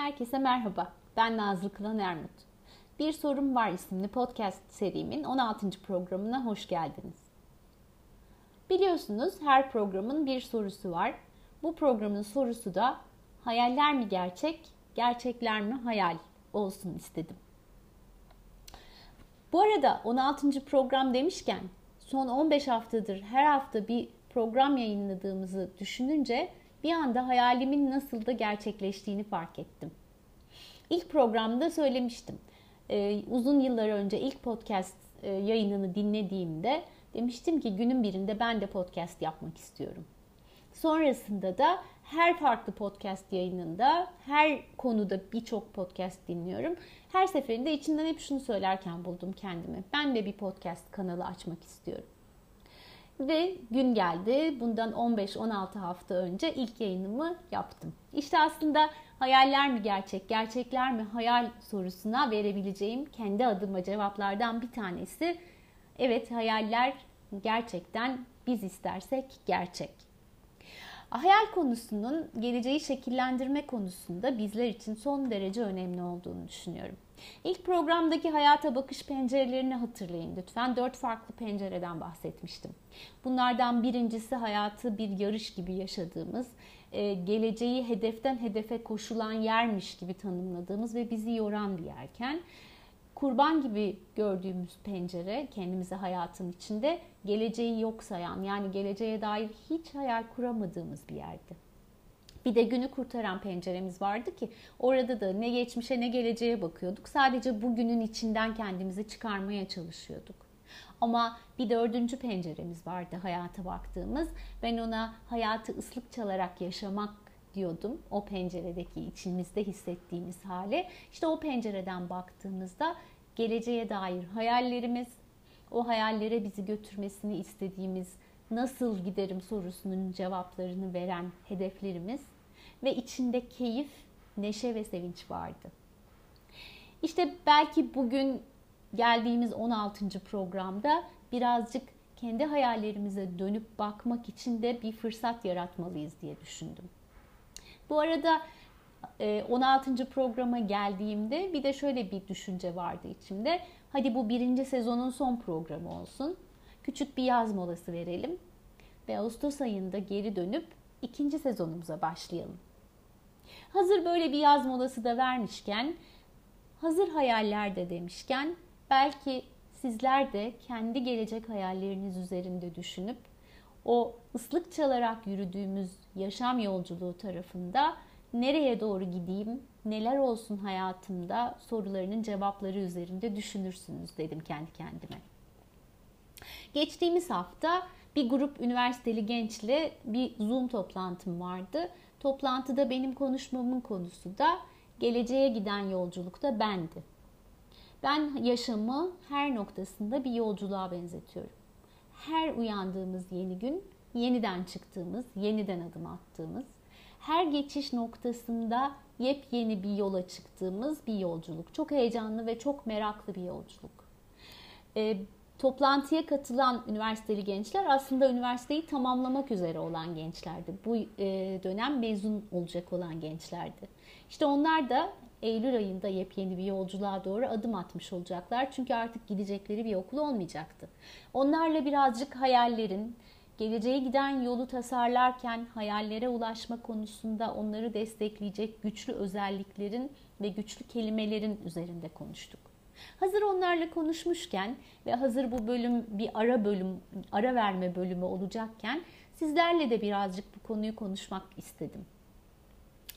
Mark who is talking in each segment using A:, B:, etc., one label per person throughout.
A: Herkese merhaba. Ben Nazlı Kılan Ermut. Bir Sorum Var isimli podcast serimin 16. programına hoş geldiniz. Biliyorsunuz her programın bir sorusu var. Bu programın sorusu da hayaller mi gerçek, gerçekler mi hayal olsun istedim. Bu arada 16. program demişken son 15 haftadır her hafta bir program yayınladığımızı düşününce bir anda hayalimin nasıl da gerçekleştiğini fark ettim. İlk programda söylemiştim. Ee, uzun yıllar önce ilk podcast e, yayınını dinlediğimde demiştim ki günün birinde ben de podcast yapmak istiyorum. Sonrasında da her farklı podcast yayınında, her konuda birçok podcast dinliyorum. Her seferinde içimden hep şunu söylerken buldum kendimi. Ben de bir podcast kanalı açmak istiyorum. Ve gün geldi. Bundan 15-16 hafta önce ilk yayınımı yaptım. İşte aslında hayaller mi gerçek, gerçekler mi hayal sorusuna verebileceğim kendi adıma cevaplardan bir tanesi. Evet hayaller gerçekten biz istersek gerçek. Hayal konusunun geleceği şekillendirme konusunda bizler için son derece önemli olduğunu düşünüyorum. İlk programdaki hayata bakış pencerelerini hatırlayın lütfen. Dört farklı pencereden bahsetmiştim. Bunlardan birincisi hayatı bir yarış gibi yaşadığımız, e, geleceği hedeften hedefe koşulan yermiş gibi tanımladığımız ve bizi yoran bir yerken kurban gibi gördüğümüz pencere kendimizi hayatın içinde geleceği yok sayan yani geleceğe dair hiç hayal kuramadığımız bir yerdi. Bir de günü kurtaran penceremiz vardı ki orada da ne geçmişe ne geleceğe bakıyorduk. Sadece bugünün içinden kendimizi çıkarmaya çalışıyorduk. Ama bir dördüncü penceremiz vardı hayata baktığımız. Ben ona hayatı ıslık çalarak yaşamak diyordum. O penceredeki içimizde hissettiğimiz hale. İşte o pencereden baktığımızda geleceğe dair hayallerimiz, o hayallere bizi götürmesini istediğimiz nasıl giderim sorusunun cevaplarını veren hedeflerimiz ve içinde keyif, neşe ve sevinç vardı. İşte belki bugün geldiğimiz 16. programda birazcık kendi hayallerimize dönüp bakmak için de bir fırsat yaratmalıyız diye düşündüm. Bu arada 16. E, programa geldiğimde bir de şöyle bir düşünce vardı içimde. Hadi bu birinci sezonun son programı olsun. Küçük bir yaz molası verelim ve Ağustos ayında geri dönüp ikinci sezonumuza başlayalım. Hazır böyle bir yaz molası da vermişken, hazır hayaller de demişken belki sizler de kendi gelecek hayalleriniz üzerinde düşünüp o ıslık çalarak yürüdüğümüz yaşam yolculuğu tarafında nereye doğru gideyim, neler olsun hayatımda sorularının cevapları üzerinde düşünürsünüz dedim kendi kendime. Geçtiğimiz hafta bir grup üniversiteli gençle bir Zoom toplantım vardı. Toplantıda benim konuşmamın konusu da geleceğe giden yolculukta bendi. Ben yaşamı her noktasında bir yolculuğa benzetiyorum. Her uyandığımız yeni gün, yeniden çıktığımız, yeniden adım attığımız, her geçiş noktasında yepyeni bir yola çıktığımız bir yolculuk. Çok heyecanlı ve çok meraklı bir yolculuk. Toplantıya katılan üniversiteli gençler aslında üniversiteyi tamamlamak üzere olan gençlerdi. Bu e, dönem mezun olacak olan gençlerdi. İşte onlar da Eylül ayında yepyeni bir yolculuğa doğru adım atmış olacaklar. Çünkü artık gidecekleri bir okul olmayacaktı. Onlarla birazcık hayallerin, geleceğe giden yolu tasarlarken hayallere ulaşma konusunda onları destekleyecek güçlü özelliklerin ve güçlü kelimelerin üzerinde konuştuk. Hazır onlarla konuşmuşken ve hazır bu bölüm bir ara bölüm, ara verme bölümü olacakken sizlerle de birazcık bu konuyu konuşmak istedim.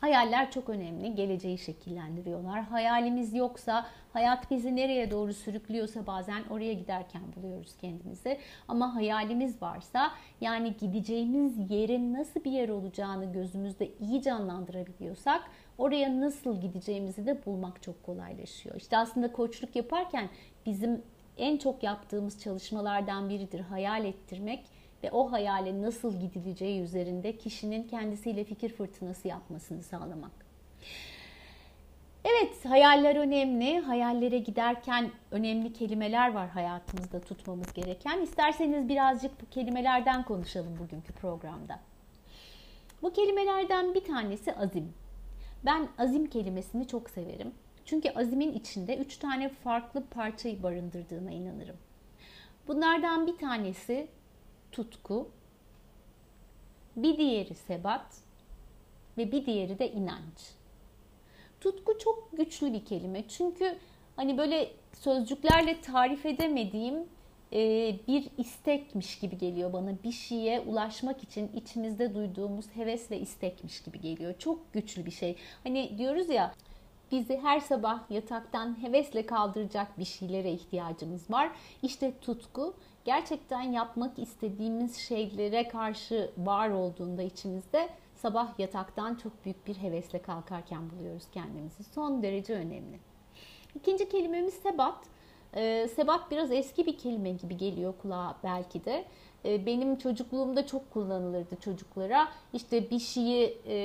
A: Hayaller çok önemli. Geleceği şekillendiriyorlar. Hayalimiz yoksa, hayat bizi nereye doğru sürüklüyorsa bazen oraya giderken buluyoruz kendimizi. Ama hayalimiz varsa, yani gideceğimiz yerin nasıl bir yer olacağını gözümüzde iyi canlandırabiliyorsak, oraya nasıl gideceğimizi de bulmak çok kolaylaşıyor. İşte aslında koçluk yaparken bizim en çok yaptığımız çalışmalardan biridir hayal ettirmek ve o hayale nasıl gidileceği üzerinde kişinin kendisiyle fikir fırtınası yapmasını sağlamak. Evet, hayaller önemli. Hayallere giderken önemli kelimeler var hayatımızda tutmamız gereken. İsterseniz birazcık bu kelimelerden konuşalım bugünkü programda. Bu kelimelerden bir tanesi azim. Ben azim kelimesini çok severim. Çünkü azimin içinde üç tane farklı parçayı barındırdığına inanırım. Bunlardan bir tanesi tutku, bir diğeri sebat ve bir diğeri de inanç. Tutku çok güçlü bir kelime. Çünkü hani böyle sözcüklerle tarif edemediğim e, bir istekmiş gibi geliyor bana. Bir şeye ulaşmak için içimizde duyduğumuz heves ve istekmiş gibi geliyor. Çok güçlü bir şey. Hani diyoruz ya bizi her sabah yataktan hevesle kaldıracak bir şeylere ihtiyacımız var. İşte tutku gerçekten yapmak istediğimiz şeylere karşı var olduğunda içimizde sabah yataktan çok büyük bir hevesle kalkarken buluyoruz kendimizi. Son derece önemli. İkinci kelimemiz sebat. Ee, sebat biraz eski bir kelime gibi geliyor kulağa belki de. Ee, benim çocukluğumda çok kullanılırdı çocuklara. İşte bir şeyi e,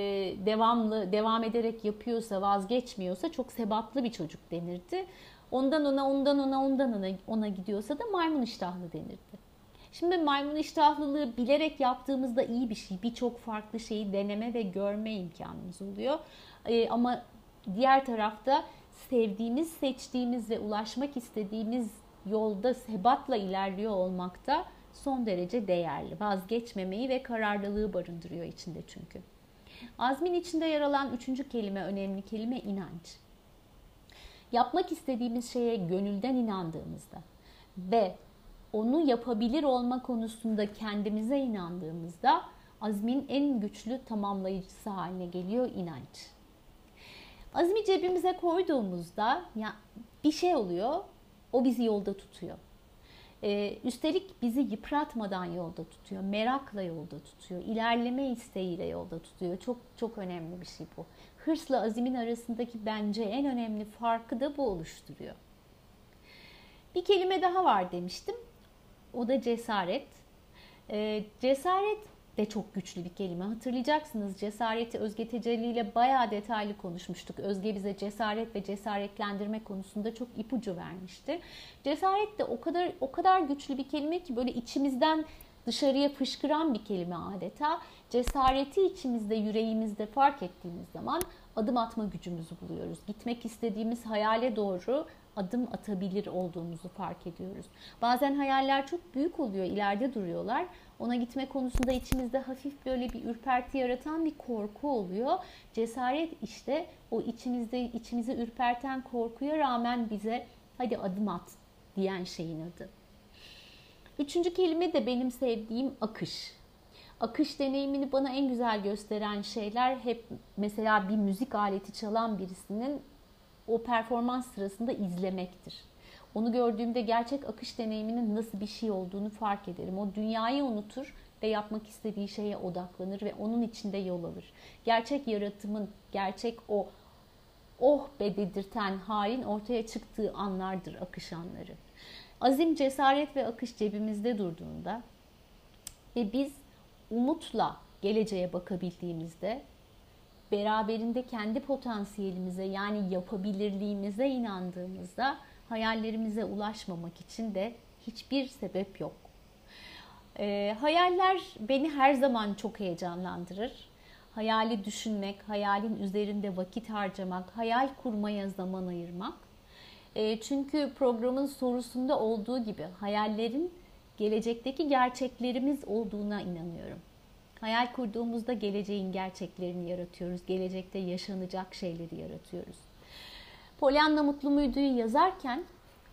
A: devamlı, devam ederek yapıyorsa, vazgeçmiyorsa çok sebatlı bir çocuk denirdi. Ondan ona, ondan ona, ondan ona, ona gidiyorsa da maymun iştahlı denirdi. Şimdi maymun iştahlılığı bilerek yaptığımızda iyi bir şey. Birçok farklı şeyi deneme ve görme imkanımız oluyor. Ee, ama diğer tarafta sevdiğimiz, seçtiğimiz ve ulaşmak istediğimiz yolda sebatla ilerliyor olmakta son derece değerli. Vazgeçmemeyi ve kararlılığı barındırıyor içinde çünkü. Azmin içinde yer alan üçüncü kelime, önemli kelime inanç. Yapmak istediğimiz şeye gönülden inandığımızda ve onu yapabilir olma konusunda kendimize inandığımızda azmin en güçlü tamamlayıcısı haline geliyor inanç. Azmi cebimize koyduğumuzda ya bir şey oluyor, o bizi yolda tutuyor. Ee, üstelik bizi yıpratmadan yolda tutuyor, merakla yolda tutuyor, ilerleme isteğiyle yolda tutuyor. Çok çok önemli bir şey bu. Hırsla azimin arasındaki bence en önemli farkı da bu oluşturuyor. Bir kelime daha var demiştim. O da cesaret. Ee, cesaret de çok güçlü bir kelime. Hatırlayacaksınız cesareti Özge Tecelli ile bayağı detaylı konuşmuştuk. Özge bize cesaret ve cesaretlendirme konusunda çok ipucu vermişti. Cesaret de o kadar o kadar güçlü bir kelime ki böyle içimizden dışarıya fışkıran bir kelime adeta. Cesareti içimizde, yüreğimizde fark ettiğimiz zaman adım atma gücümüzü buluyoruz. Gitmek istediğimiz hayale doğru adım atabilir olduğumuzu fark ediyoruz. Bazen hayaller çok büyük oluyor, ileride duruyorlar. Ona gitme konusunda içimizde hafif böyle bir ürperti yaratan bir korku oluyor. Cesaret işte o içimizde içimizi ürperten korkuya rağmen bize hadi adım at diyen şeyin adı. Üçüncü kelime de benim sevdiğim akış. Akış deneyimini bana en güzel gösteren şeyler hep mesela bir müzik aleti çalan birisinin o performans sırasında izlemektir. Onu gördüğümde gerçek akış deneyiminin nasıl bir şey olduğunu fark ederim. O dünyayı unutur ve yapmak istediği şeye odaklanır ve onun içinde yol alır. Gerçek yaratımın, gerçek o oh be dedirten halin ortaya çıktığı anlardır akış anları. Azim, cesaret ve akış cebimizde durduğunda ve biz umutla geleceğe bakabildiğimizde beraberinde kendi potansiyelimize yani yapabilirliğimize inandığımızda hayallerimize ulaşmamak için de hiçbir sebep yok. E, hayaller beni her zaman çok heyecanlandırır. Hayali düşünmek, hayalin üzerinde vakit harcamak, hayal kurmaya zaman ayırmak. E, çünkü programın sorusunda olduğu gibi hayallerin gelecekteki gerçeklerimiz olduğuna inanıyorum. Hayal kurduğumuzda geleceğin gerçeklerini yaratıyoruz. Gelecekte yaşanacak şeyleri yaratıyoruz. Pollyanna Mutlu Muydu'yu yazarken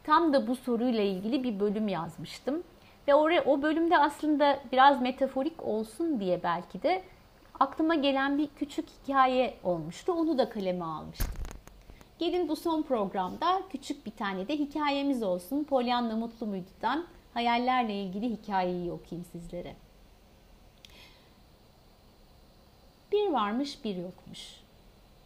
A: tam da bu soruyla ilgili bir bölüm yazmıştım. Ve oraya, o bölümde aslında biraz metaforik olsun diye belki de aklıma gelen bir küçük hikaye olmuştu. Onu da kaleme almıştım. Gelin bu son programda küçük bir tane de hikayemiz olsun. Pollyanna Mutlu Muydu'dan hayallerle ilgili hikayeyi okuyayım sizlere. Bir varmış bir yokmuş.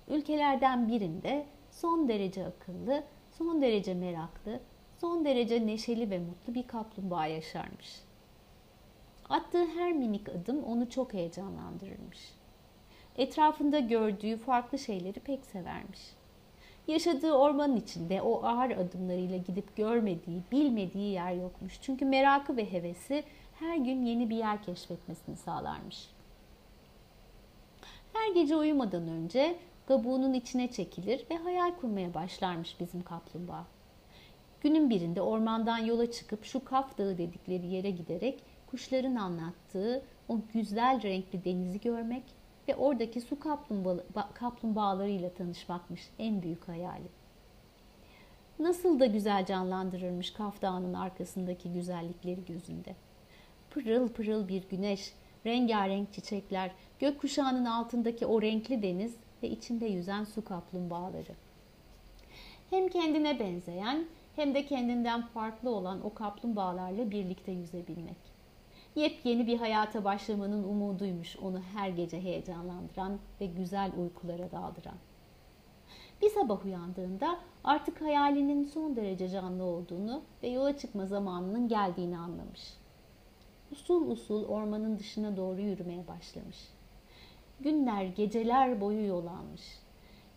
A: Ülkelerden birinde son derece akıllı, son derece meraklı, son derece neşeli ve mutlu bir kaplumbağa yaşarmış. Attığı her minik adım onu çok heyecanlandırırmış. Etrafında gördüğü farklı şeyleri pek severmiş. Yaşadığı ormanın içinde o ağır adımlarıyla gidip görmediği, bilmediği yer yokmuş. Çünkü merakı ve hevesi her gün yeni bir yer keşfetmesini sağlarmış. Her gece uyumadan önce kabuğunun içine çekilir ve hayal kurmaya başlarmış bizim kaplumbağa. Günün birinde ormandan yola çıkıp şu Kaf Dağı dedikleri yere giderek kuşların anlattığı o güzel renkli denizi görmek ve oradaki su kaplumbağalarıyla tanışmakmış en büyük hayali. Nasıl da güzel canlandırırmış Kaf Dağı'nın arkasındaki güzellikleri gözünde. Pırıl pırıl bir güneş, rengarenk çiçekler, gökkuşağının altındaki o renkli deniz ve içinde yüzen su kaplumbağaları. Hem kendine benzeyen hem de kendinden farklı olan o kaplumbağalarla birlikte yüzebilmek. Yepyeni bir hayata başlamanın umuduymuş onu her gece heyecanlandıran ve güzel uykulara daldıran. Bir sabah uyandığında artık hayalinin son derece canlı olduğunu ve yola çıkma zamanının geldiğini anlamış. Usul usul ormanın dışına doğru yürümeye başlamış. Günler, geceler boyu yol almış.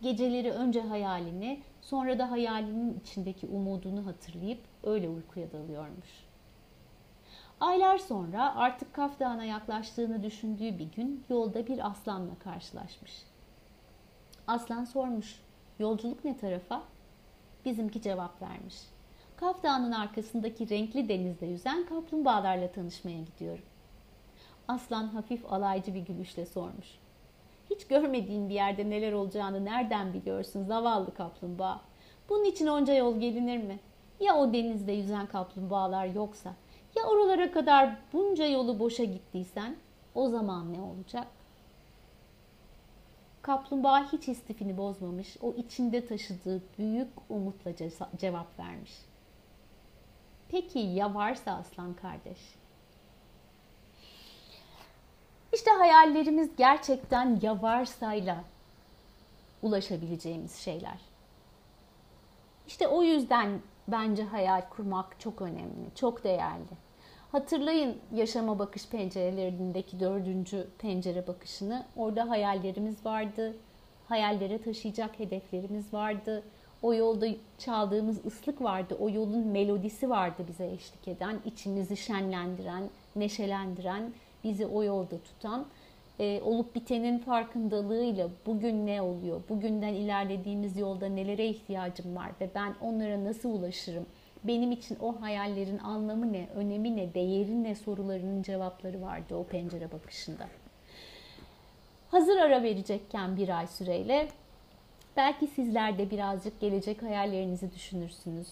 A: Geceleri önce hayalini, sonra da hayalinin içindeki umudunu hatırlayıp öyle uykuya dalıyormuş. Aylar sonra artık Kaf Dağı'na yaklaştığını düşündüğü bir gün yolda bir aslanla karşılaşmış. Aslan sormuş, yolculuk ne tarafa? Bizimki cevap vermiş. Kaf Dağı'nın arkasındaki renkli denizde yüzen kaplumbağalarla tanışmaya gidiyorum. Aslan hafif alaycı bir gülüşle sormuş. Hiç görmediğin bir yerde neler olacağını nereden biliyorsun zavallı kaplumbağa? Bunun için onca yol gelinir mi? Ya o denizde yüzen kaplumbağalar yoksa? Ya oralara kadar bunca yolu boşa gittiysen? O zaman ne olacak? Kaplumbağa hiç istifini bozmamış, o içinde taşıdığı büyük umutla cevap vermiş. Peki ya varsa aslan kardeş? İşte hayallerimiz gerçekten ya varsayla ulaşabileceğimiz şeyler. İşte o yüzden bence hayal kurmak çok önemli, çok değerli. Hatırlayın yaşama bakış pencerelerindeki dördüncü pencere bakışını. Orada hayallerimiz vardı. Hayallere taşıyacak hedeflerimiz vardı. O yolda çaldığımız ıslık vardı. O yolun melodisi vardı bize eşlik eden, içimizi şenlendiren, neşelendiren, bizi o yolda tutan. E, olup bitenin farkındalığıyla bugün ne oluyor, bugünden ilerlediğimiz yolda nelere ihtiyacım var ve ben onlara nasıl ulaşırım? Benim için o hayallerin anlamı ne, önemi ne, değeri ne sorularının cevapları vardı o pencere bakışında. Hazır ara verecekken bir ay süreyle belki sizler de birazcık gelecek hayallerinizi düşünürsünüz.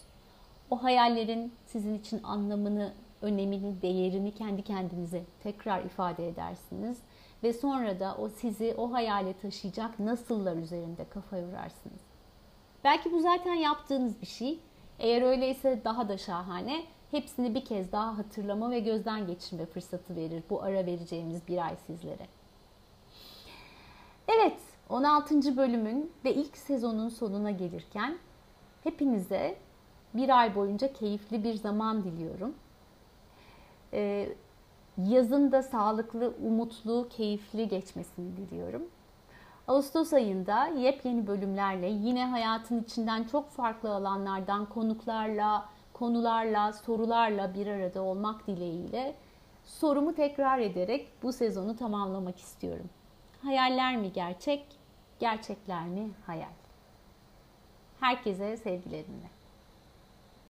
A: O hayallerin sizin için anlamını, önemini, değerini kendi kendinize tekrar ifade edersiniz ve sonra da o sizi o hayale taşıyacak nasıllar üzerinde kafa yorarsınız. Belki bu zaten yaptığınız bir şey eğer öyleyse daha da şahane. Hepsini bir kez daha hatırlama ve gözden geçirme fırsatı verir bu ara vereceğimiz bir ay sizlere. Evet, 16. bölümün ve ilk sezonun sonuna gelirken hepinize bir ay boyunca keyifli bir zaman diliyorum. Ee, yazın da sağlıklı, umutlu, keyifli geçmesini diliyorum. Ağustos ayında yepyeni bölümlerle yine hayatın içinden çok farklı alanlardan konuklarla, konularla, sorularla bir arada olmak dileğiyle sorumu tekrar ederek bu sezonu tamamlamak istiyorum. Hayaller mi gerçek, gerçekler mi hayal? Herkese sevgilerimle.